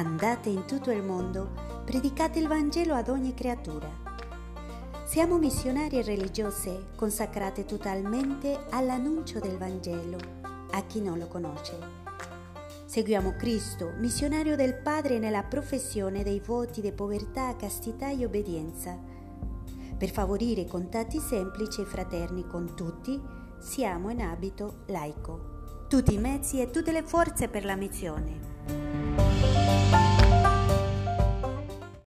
Andate in tutto il mondo, predicate il Vangelo ad ogni creatura. Siamo missionarie religiose consacrate totalmente all'annuncio del Vangelo a chi non lo conosce. Seguiamo Cristo, missionario del Padre nella professione dei voti di povertà, castità e obbedienza. Per favorire contatti semplici e fraterni con tutti, siamo in abito laico. Tutti i mezzi e tutte le forze per la missione.